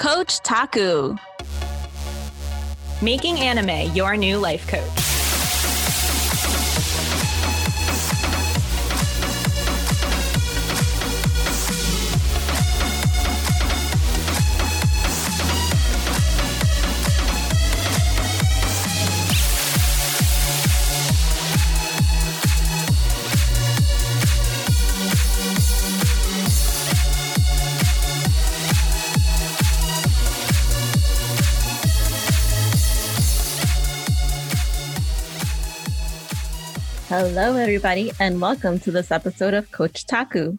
Coach Taku. Making anime your new life coach. Hello, everybody, and welcome to this episode of Coach Taku.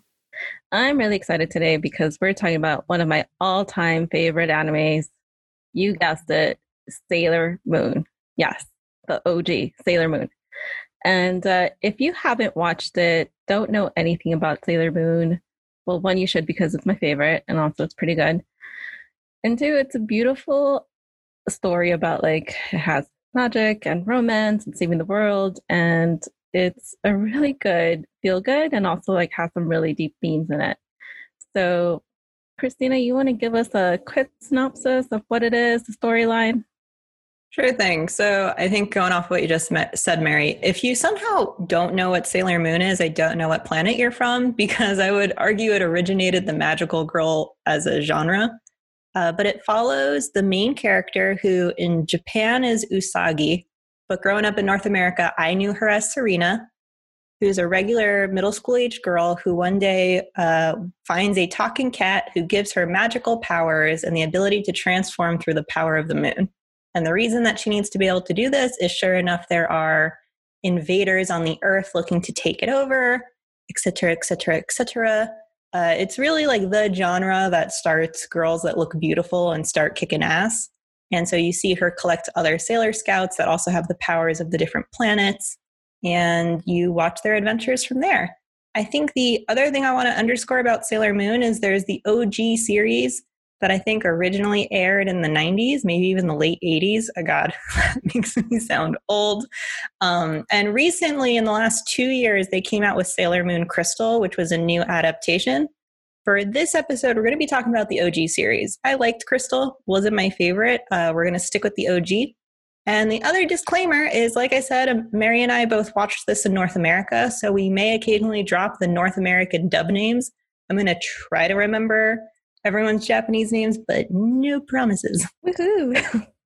I'm really excited today because we're talking about one of my all time favorite animes. You guessed it, Sailor Moon. Yes, the OG, Sailor Moon. And uh, if you haven't watched it, don't know anything about Sailor Moon, well, one, you should because it's my favorite, and also it's pretty good. And two, it's a beautiful story about like it has magic and romance and saving the world and it's a really good feel good and also like has some really deep themes in it. So, Christina, you want to give us a quick synopsis of what it is, the storyline? Sure thing. So, I think going off what you just met, said, Mary, if you somehow don't know what Sailor Moon is, I don't know what planet you're from because I would argue it originated the magical girl as a genre. Uh, but it follows the main character who in Japan is Usagi, but growing up in North America, I knew her as Serena, who's a regular middle school age girl who one day uh, finds a talking cat who gives her magical powers and the ability to transform through the power of the moon. And the reason that she needs to be able to do this is sure enough, there are invaders on the earth looking to take it over, et cetera, et etc., etc., etc. It's really like the genre that starts girls that look beautiful and start kicking ass. And so you see her collect other Sailor Scouts that also have the powers of the different planets, and you watch their adventures from there. I think the other thing I want to underscore about Sailor Moon is there's the OG series that I think originally aired in the 90s, maybe even the late 80s. Oh, God, that makes me sound old. Um, and recently, in the last two years, they came out with Sailor Moon Crystal, which was a new adaptation. For this episode, we're going to be talking about the OG series. I liked Crystal, wasn't my favorite. Uh, we're going to stick with the OG. And the other disclaimer is like I said, Mary and I both watched this in North America, so we may occasionally drop the North American dub names. I'm going to try to remember everyone's Japanese names, but no promises. Woohoo!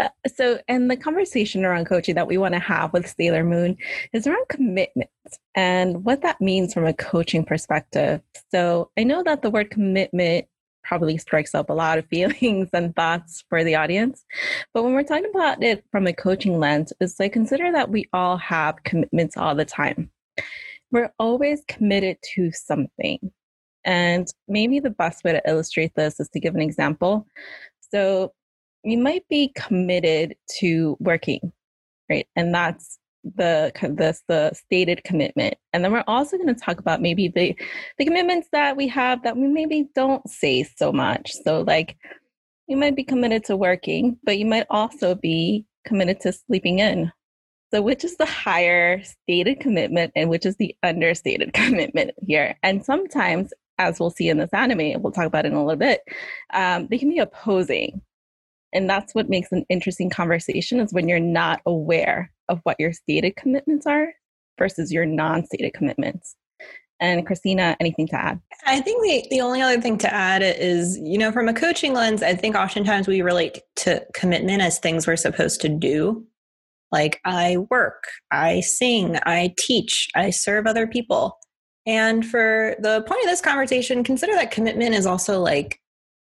Uh, so, and the conversation around coaching that we want to have with Sailor Moon is around commitment and what that means from a coaching perspective. So, I know that the word commitment probably strikes up a lot of feelings and thoughts for the audience. But when we're talking about it from a coaching lens, it's like consider that we all have commitments all the time. We're always committed to something. And maybe the best way to illustrate this is to give an example. So, you might be committed to working, right? And that's the that's the stated commitment. And then we're also going to talk about maybe the the commitments that we have that we maybe don't say so much. So like you might be committed to working, but you might also be committed to sleeping in. So which is the higher stated commitment and which is the understated commitment here? And sometimes as we'll see in this anime, we'll talk about it in a little bit, um, they can be opposing and that's what makes an interesting conversation is when you're not aware of what your stated commitments are versus your non-stated commitments. And christina anything to add? I think the, the only other thing to add is you know from a coaching lens i think oftentimes we relate to commitment as things we're supposed to do. Like i work i sing i teach i serve other people. And for the point of this conversation consider that commitment is also like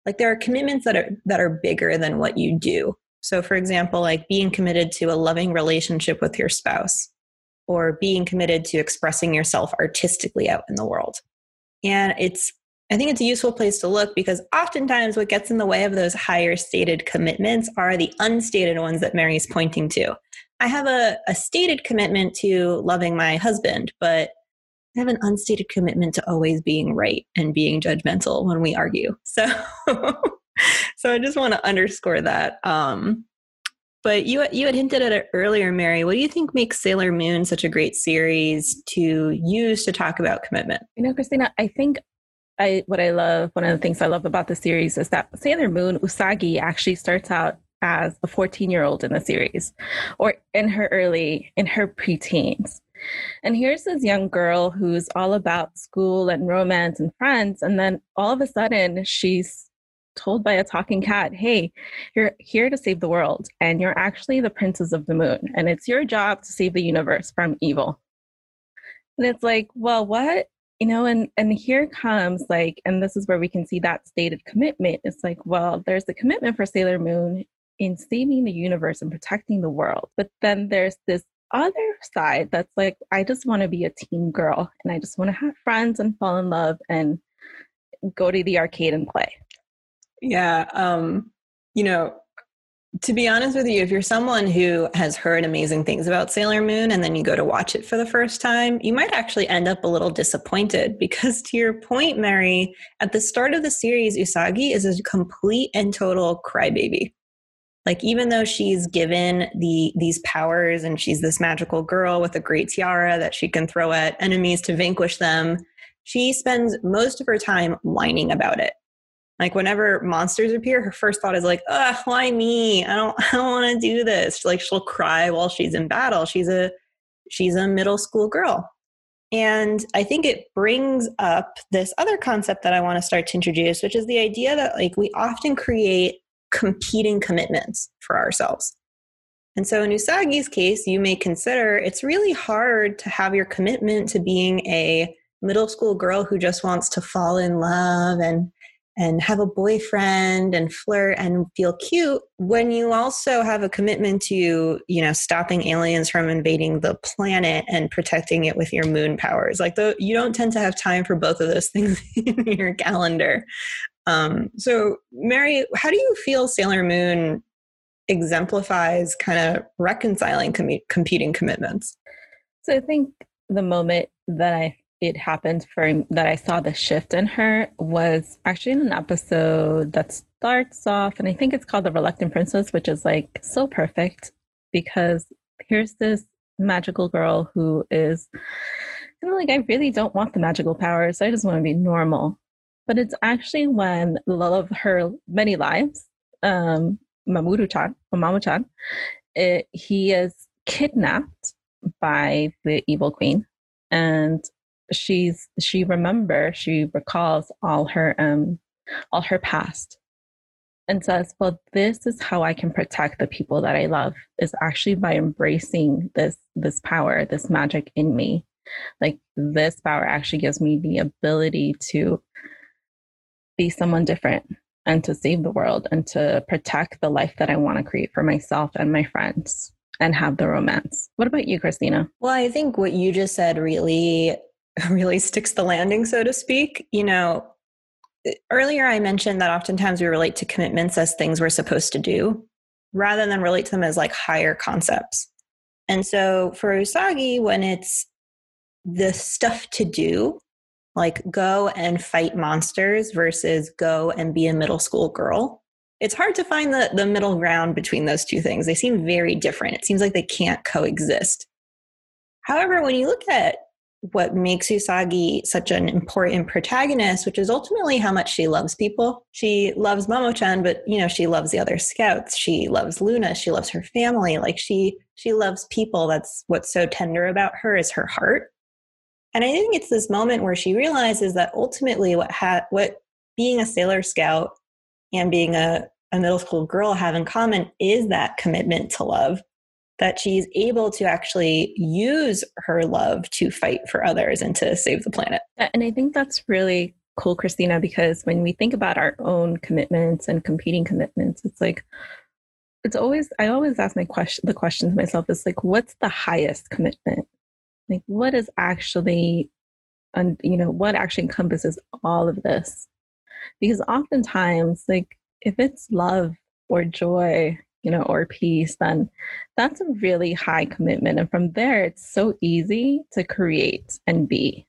like there are commitments that are that are bigger than what you do. So for example like being committed to a loving relationship with your spouse or being committed to expressing yourself artistically out in the world. And it's i think it's a useful place to look because oftentimes what gets in the way of those higher stated commitments are the unstated ones that mary's pointing to. I have a, a stated commitment to loving my husband but I have an unstated commitment to always being right and being judgmental when we argue. So, so I just want to underscore that. Um, but you you had hinted at it earlier, Mary. What do you think makes Sailor Moon such a great series to use to talk about commitment? You know, Christina, I think I what I love, one of the things I love about the series is that Sailor Moon Usagi actually starts out as a 14 year old in the series or in her early in her preteens and here's this young girl who's all about school and romance and friends and then all of a sudden she's told by a talking cat hey you're here to save the world and you're actually the princess of the moon and it's your job to save the universe from evil and it's like well what you know and and here comes like and this is where we can see that stated commitment it's like well there's the commitment for sailor moon in saving the universe and protecting the world. But then there's this other side that's like, I just want to be a teen girl and I just want to have friends and fall in love and go to the arcade and play. Yeah. Um, you know, to be honest with you, if you're someone who has heard amazing things about Sailor Moon and then you go to watch it for the first time, you might actually end up a little disappointed because, to your point, Mary, at the start of the series, Usagi is a complete and total crybaby like even though she's given the these powers and she's this magical girl with a great tiara that she can throw at enemies to vanquish them she spends most of her time whining about it. Like whenever monsters appear her first thought is like ugh why me? I don't i don't want to do this. Like she'll cry while she's in battle. She's a she's a middle school girl. And i think it brings up this other concept that i want to start to introduce which is the idea that like we often create competing commitments for ourselves. And so in Usagi's case, you may consider it's really hard to have your commitment to being a middle school girl who just wants to fall in love and and have a boyfriend and flirt and feel cute when you also have a commitment to you know stopping aliens from invading the planet and protecting it with your moon powers like the you don't tend to have time for both of those things in your calendar um, so, Mary, how do you feel Sailor Moon exemplifies kind of reconciling com- competing commitments? So, I think the moment that I it happened for that I saw the shift in her was actually in an episode that starts off, and I think it's called The Reluctant Princess, which is like so perfect because here's this magical girl who is you know, like I really don't want the magical powers. I just want to be normal but it's actually when the love of her many lives, um, Mamoru-chan, or Mamo-chan, it, he is kidnapped by the evil queen, and she's she remembers, she recalls all her um all her past, and says, "Well, this is how I can protect the people that I love is actually by embracing this this power, this magic in me." Like this power actually gives me the ability to be someone different and to save the world and to protect the life that I want to create for myself and my friends and have the romance. What about you, Christina? Well, I think what you just said really, really sticks the landing, so to speak. You know, earlier I mentioned that oftentimes we relate to commitments as things we're supposed to do rather than relate to them as like higher concepts. And so for Usagi, when it's the stuff to do, like go and fight monsters versus go and be a middle school girl. It's hard to find the, the middle ground between those two things. They seem very different. It seems like they can't coexist. However, when you look at what makes Usagi such an important protagonist, which is ultimately how much she loves people. She loves Mamo-chan, but you know, she loves the other scouts. She loves Luna. She loves her family. Like she she loves people. That's what's so tender about her is her heart. And I think it's this moment where she realizes that ultimately what ha- what being a sailor scout and being a, a middle school girl have in common is that commitment to love that she's able to actually use her love to fight for others and to save the planet. And I think that's really cool, Christina, because when we think about our own commitments and competing commitments, it's like, it's always, I always ask my question, the question to myself is like, what's the highest commitment? Like what is actually and you know what actually encompasses all of this? Because oftentimes like if it's love or joy you know or peace then that's a really high commitment and from there it's so easy to create and be.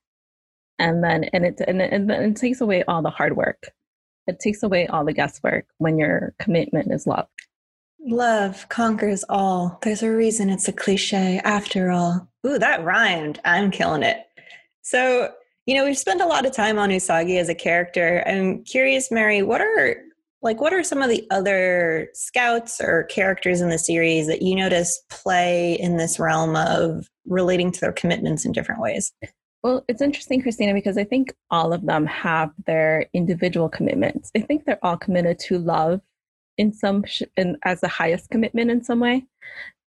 And then and it and, and then it takes away all the hard work. It takes away all the guesswork when your commitment is love Love conquers all. There's a reason it's a cliche after all. Ooh, that rhymed. I'm killing it. So, you know, we've spent a lot of time on Usagi as a character. I'm curious, Mary, what are like what are some of the other scouts or characters in the series that you notice play in this realm of relating to their commitments in different ways? Well, it's interesting, Christina, because I think all of them have their individual commitments. I think they're all committed to love in some sh- in, as the highest commitment in some way,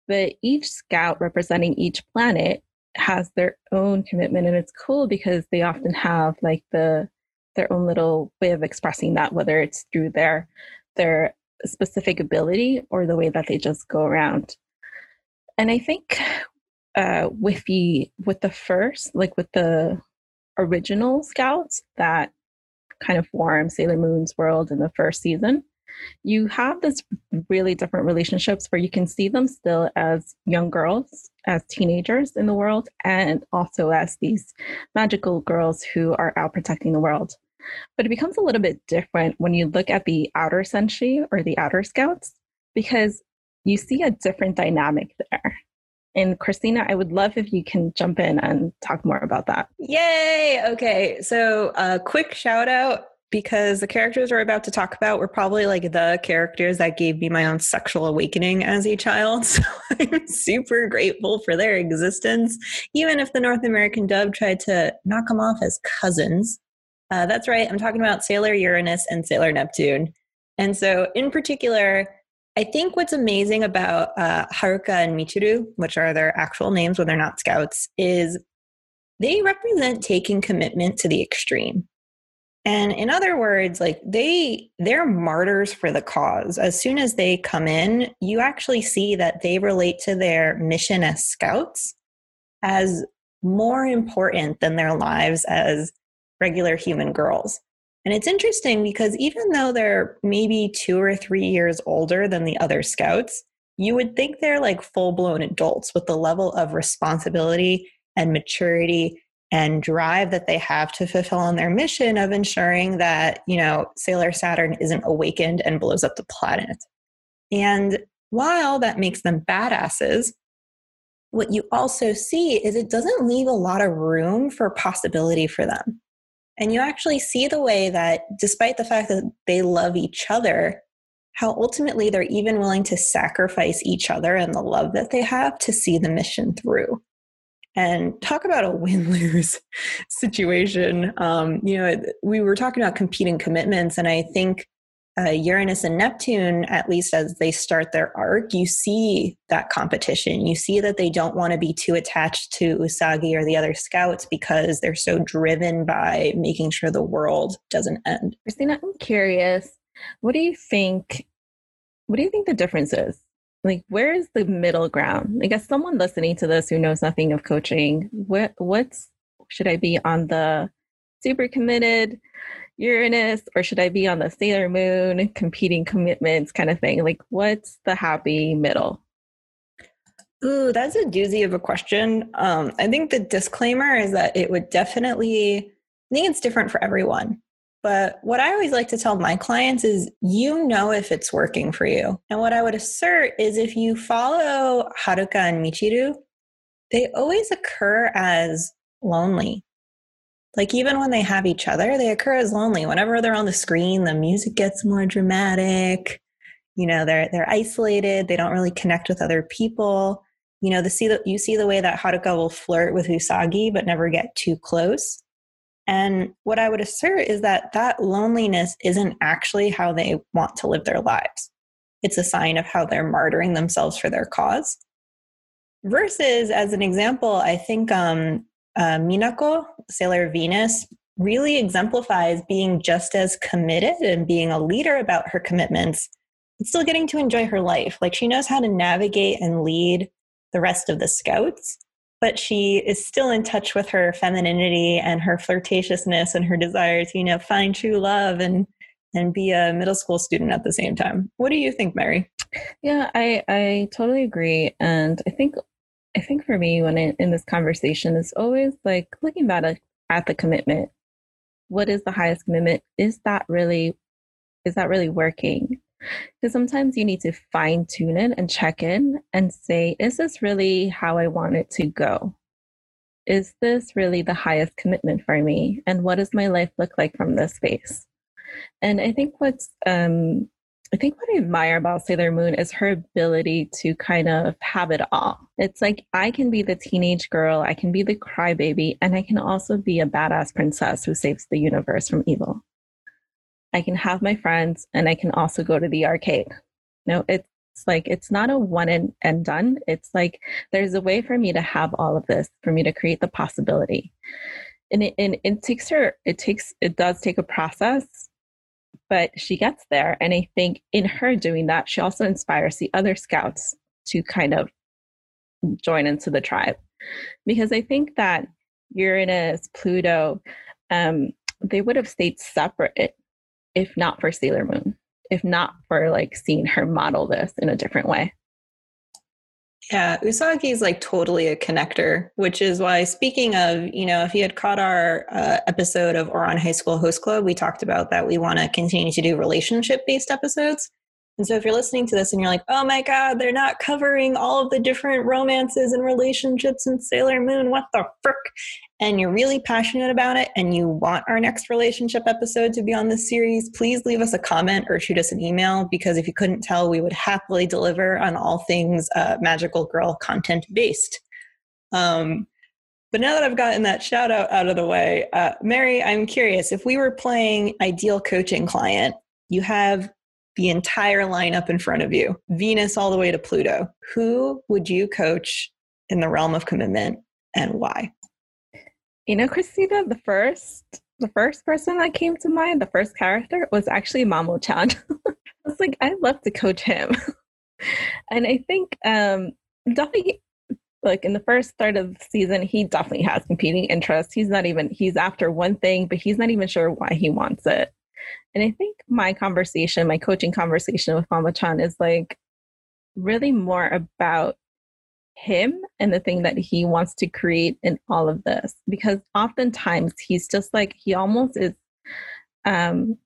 but each scout representing each planet has their own commitment, and it's cool because they often have like the their own little way of expressing that, whether it's through their their specific ability or the way that they just go around. And I think uh, with the with the first, like with the original scouts that kind of form Sailor Moon's world in the first season, you have this really different relationships where you can see them still as young girls, as teenagers in the world, and also as these magical girls who are out protecting the world. But it becomes a little bit different when you look at the outer senshi or the outer scouts because you see a different dynamic there. And Christina, I would love if you can jump in and talk more about that. Yay! Okay, so a uh, quick shout out because the characters we're about to talk about were probably like the characters that gave me my own sexual awakening as a child. So I'm super grateful for their existence, even if the North American dub tried to knock them off as cousins. Uh, that's right, I'm talking about Sailor Uranus and Sailor Neptune. And so, in particular, I think what's amazing about uh, Haruka and Michiru, which are their actual names when they're not scouts, is they represent taking commitment to the extreme. And in other words, like they they're martyrs for the cause. As soon as they come in, you actually see that they relate to their mission as scouts as more important than their lives as regular human girls. And it's interesting because even though they're maybe 2 or 3 years older than the other scouts, you would think they're like full-blown adults with the level of responsibility and maturity and drive that they have to fulfill on their mission of ensuring that, you know, Sailor Saturn isn't awakened and blows up the planet. And while that makes them badasses, what you also see is it doesn't leave a lot of room for possibility for them. And you actually see the way that, despite the fact that they love each other, how ultimately they're even willing to sacrifice each other and the love that they have to see the mission through and talk about a win lose situation. Um, you know, we were talking about competing commitments, and I think uh, Uranus and Neptune, at least as they start their arc, you see that competition. You see that they don't want to be too attached to Usagi or the other scouts because they're so driven by making sure the world doesn't end. Christina, I'm curious. What do you think? What do you think the difference is like where is the middle ground like as someone listening to this who knows nothing of coaching what what's should i be on the super committed uranus or should i be on the sailor moon competing commitments kind of thing like what's the happy middle Ooh, that's a doozy of a question. Um, I think the disclaimer is that it would definitely, I think it's different for everyone. But what I always like to tell my clients is you know if it's working for you. And what I would assert is if you follow Haruka and Michiru, they always occur as lonely. Like even when they have each other, they occur as lonely. Whenever they're on the screen, the music gets more dramatic. You know, they're they're isolated, they don't really connect with other people. You know, the see the, you see the way that Haruka will flirt with Usagi but never get too close and what I would assert is that that loneliness isn't actually how they want to live their lives. It's a sign of how they're martyring themselves for their cause. Versus, as an example, I think um, uh, Minako, Sailor Venus, really exemplifies being just as committed and being a leader about her commitments, but still getting to enjoy her life. Like she knows how to navigate and lead the rest of the scouts but she is still in touch with her femininity and her flirtatiousness and her desire to you know find true love and and be a middle school student at the same time. What do you think mary? Yeah i i totally agree. And i think i think for me when in, in this conversation it's always like looking back at the commitment. What is the highest commitment? Is that really is that really working because sometimes you need to fine tune it and check in and say, is this really how I want it to go? is this really the highest commitment for me? And what does my life look like from this space? And I think what's um, I think what I admire about Sailor Moon is her ability to kind of have it all. It's like I can be the teenage girl, I can be the crybaby, and I can also be a badass princess who saves the universe from evil. I can have my friends and I can also go to the arcade. No, it's like it's not a one and, and done. It's like there's a way for me to have all of this, for me to create the possibility. And it, and it takes her, it takes, it does take a process but she gets there. And I think in her doing that, she also inspires the other scouts to kind of join into the tribe. Because I think that Uranus, Pluto, um, they would have stayed separate if not for Sailor Moon, if not for like seeing her model this in a different way. Yeah, Usagi is like totally a connector, which is why, speaking of, you know, if you had caught our uh, episode of Ouran High School Host Club, we talked about that we want to continue to do relationship based episodes. And so if you're listening to this and you're like, oh my God, they're not covering all of the different romances and relationships in Sailor Moon, what the frick? And you're really passionate about it and you want our next relationship episode to be on this series, please leave us a comment or shoot us an email because if you couldn't tell, we would happily deliver on all things uh, magical girl content based. Um, but now that I've gotten that shout out out of the way, uh, Mary, I'm curious if we were playing ideal coaching client, you have the entire lineup in front of you, Venus all the way to Pluto. Who would you coach in the realm of commitment and why? You know, Christina, the first the first person that came to mind, the first character was actually Mamo-chan. I was like, I'd love to coach him. and I think um definitely like in the first third of the season, he definitely has competing interests. He's not even he's after one thing, but he's not even sure why he wants it. And I think my conversation, my coaching conversation with Mamo-chan is like really more about him and the thing that he wants to create in all of this. Because oftentimes he's just like, he almost is um,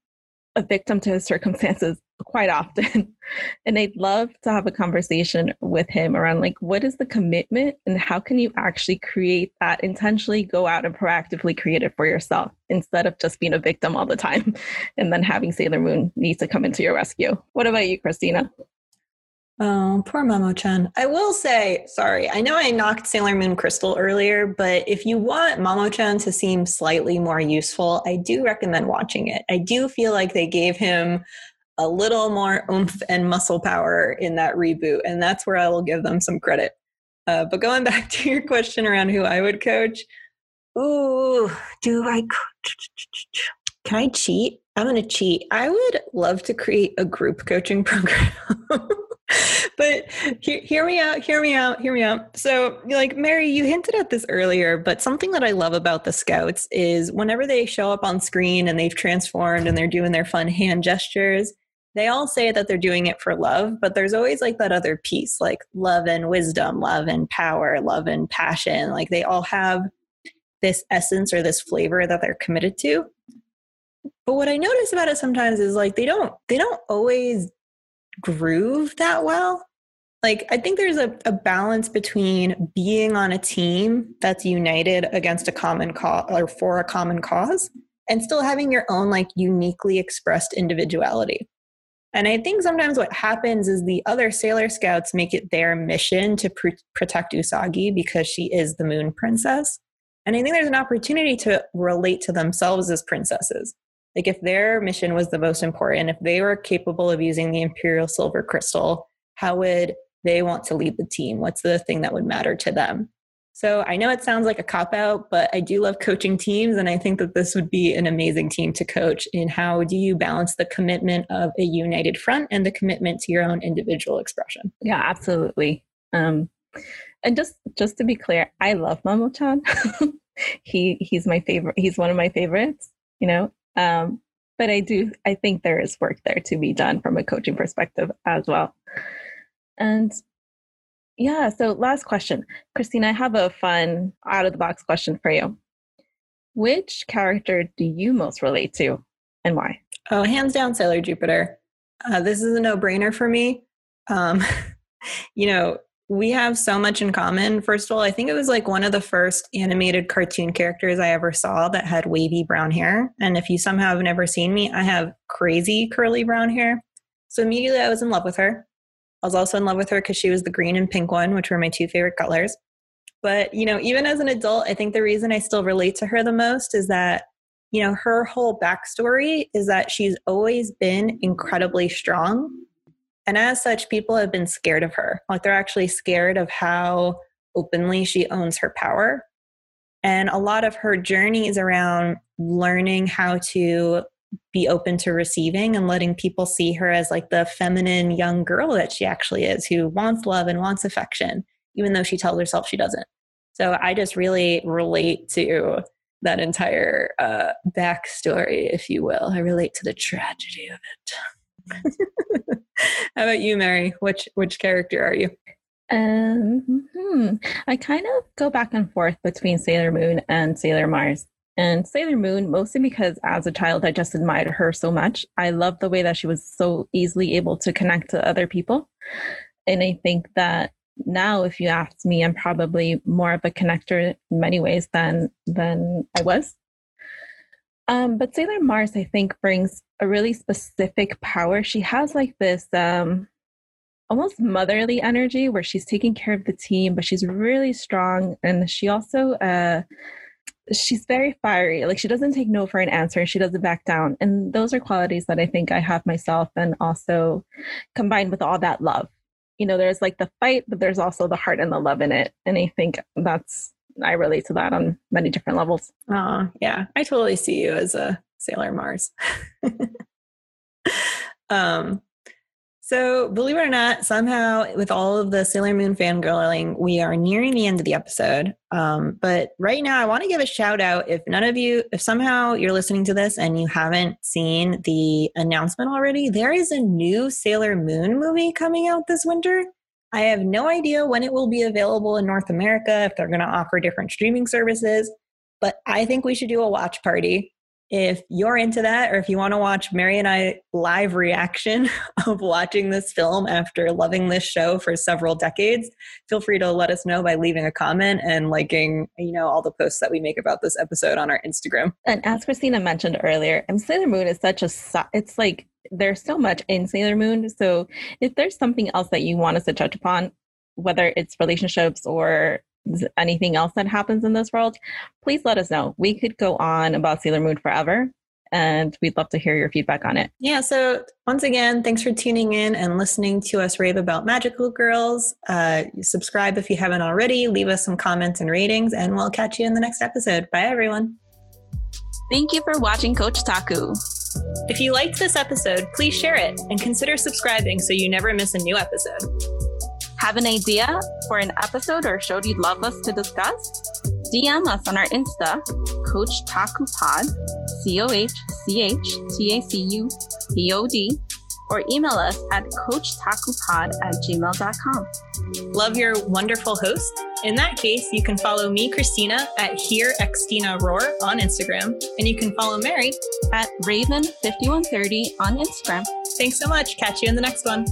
a victim to his circumstances quite often. and I'd love to have a conversation with him around like, what is the commitment and how can you actually create that intentionally go out and proactively create it for yourself instead of just being a victim all the time and then having Sailor Moon need to come into your rescue. What about you, Christina? Oh, poor Mamo-chan. I will say, sorry, I know I knocked Sailor Moon Crystal earlier, but if you want Mamo-chan to seem slightly more useful, I do recommend watching it. I do feel like they gave him a little more oomph and muscle power in that reboot. And that's where I will give them some credit. Uh, but going back to your question around who I would coach, ooh, do I Can I cheat? I'm going to cheat. I would love to create a group coaching program. but hear, hear, me out, hear me out, hear me out. So, like Mary, you hinted at this earlier, but something that I love about the scouts is whenever they show up on screen and they've transformed and they're doing their fun hand gestures, they all say that they're doing it for love, but there's always like that other piece, like love and wisdom, love and power, love and passion. Like they all have this essence or this flavor that they're committed to. But what I notice about it sometimes is like they don't they don't always groove that well. Like I think there's a, a balance between being on a team that's united against a common cause or for a common cause and still having your own like uniquely expressed individuality. And I think sometimes what happens is the other Sailor Scouts make it their mission to pr- protect Usagi because she is the moon princess. And I think there's an opportunity to relate to themselves as princesses. Like if their mission was the most important, if they were capable of using the Imperial Silver Crystal, how would they want to lead the team? What's the thing that would matter to them? So I know it sounds like a cop out, but I do love coaching teams. And I think that this would be an amazing team to coach in how do you balance the commitment of a united front and the commitment to your own individual expression? Yeah, absolutely. Um, and just just to be clear, I love Mamo-chan. he he's my favorite. He's one of my favorites. You know, um, but I do I think there is work there to be done from a coaching perspective as well. And yeah. So, last question. Christina, I have a fun out of the box question for you. Which character do you most relate to and why? Oh, hands down, Sailor Jupiter. Uh, this is a no brainer for me. Um, you know, we have so much in common. First of all, I think it was like one of the first animated cartoon characters I ever saw that had wavy brown hair. And if you somehow have never seen me, I have crazy curly brown hair. So immediately I was in love with her. I was also in love with her because she was the green and pink one, which were my two favorite colors. But, you know, even as an adult, I think the reason I still relate to her the most is that, you know, her whole backstory is that she's always been incredibly strong and as such, people have been scared of her. Like they're actually scared of how openly she owns her power. And a lot of her journey is around learning how to be open to receiving and letting people see her as like the feminine young girl that she actually is, who wants love and wants affection, even though she tells herself she doesn't. So I just really relate to that entire uh, backstory, if you will. I relate to the tragedy of it. How about you, Mary? Which which character are you? Um, hmm. I kind of go back and forth between Sailor Moon and Sailor Mars. And Sailor Moon, mostly because as a child, I just admired her so much. I love the way that she was so easily able to connect to other people. And I think that now, if you ask me, I'm probably more of a connector in many ways than than I was. Um, but Sailor Mars, I think, brings a really specific power. She has like this um, almost motherly energy where she's taking care of the team, but she's really strong. And she also, uh, she's very fiery. Like she doesn't take no for an answer. And she doesn't back down. And those are qualities that I think I have myself and also combined with all that love. You know, there's like the fight, but there's also the heart and the love in it. And I think that's I relate to that on many different levels. Oh, yeah. I totally see you as a Sailor Mars. um, so, believe it or not, somehow with all of the Sailor Moon fangirling, we are nearing the end of the episode. Um, but right now, I want to give a shout out. If none of you, if somehow you're listening to this and you haven't seen the announcement already, there is a new Sailor Moon movie coming out this winter. I have no idea when it will be available in North America, if they're going to offer different streaming services, but I think we should do a watch party. If you're into that, or if you want to watch Mary and I live reaction of watching this film after loving this show for several decades, feel free to let us know by leaving a comment and liking, you know, all the posts that we make about this episode on our Instagram. And as Christina mentioned earlier, and Sailor Moon is such a, it's like there's so much in Sailor Moon. So if there's something else that you want us to touch upon, whether it's relationships or anything else that happens in this world, please let us know. We could go on about Sailor Moon forever and we'd love to hear your feedback on it. Yeah, so once again, thanks for tuning in and listening to us rave about Magical Girls. Uh, subscribe if you haven't already, leave us some comments and ratings, and we'll catch you in the next episode. Bye, everyone. Thank you for watching Coach Taku. If you liked this episode, please share it and consider subscribing so you never miss a new episode. Have an idea for an episode or show you'd love us to discuss? DM us on our Insta, Coach Taku Pod, C O H C H T A C U P O D, or email us at coachtakupod at gmail.com. Love your wonderful host? In that case, you can follow me, Christina, at Here Roar on Instagram, and you can follow Mary at Raven5130 on Instagram. Thanks so much. Catch you in the next one.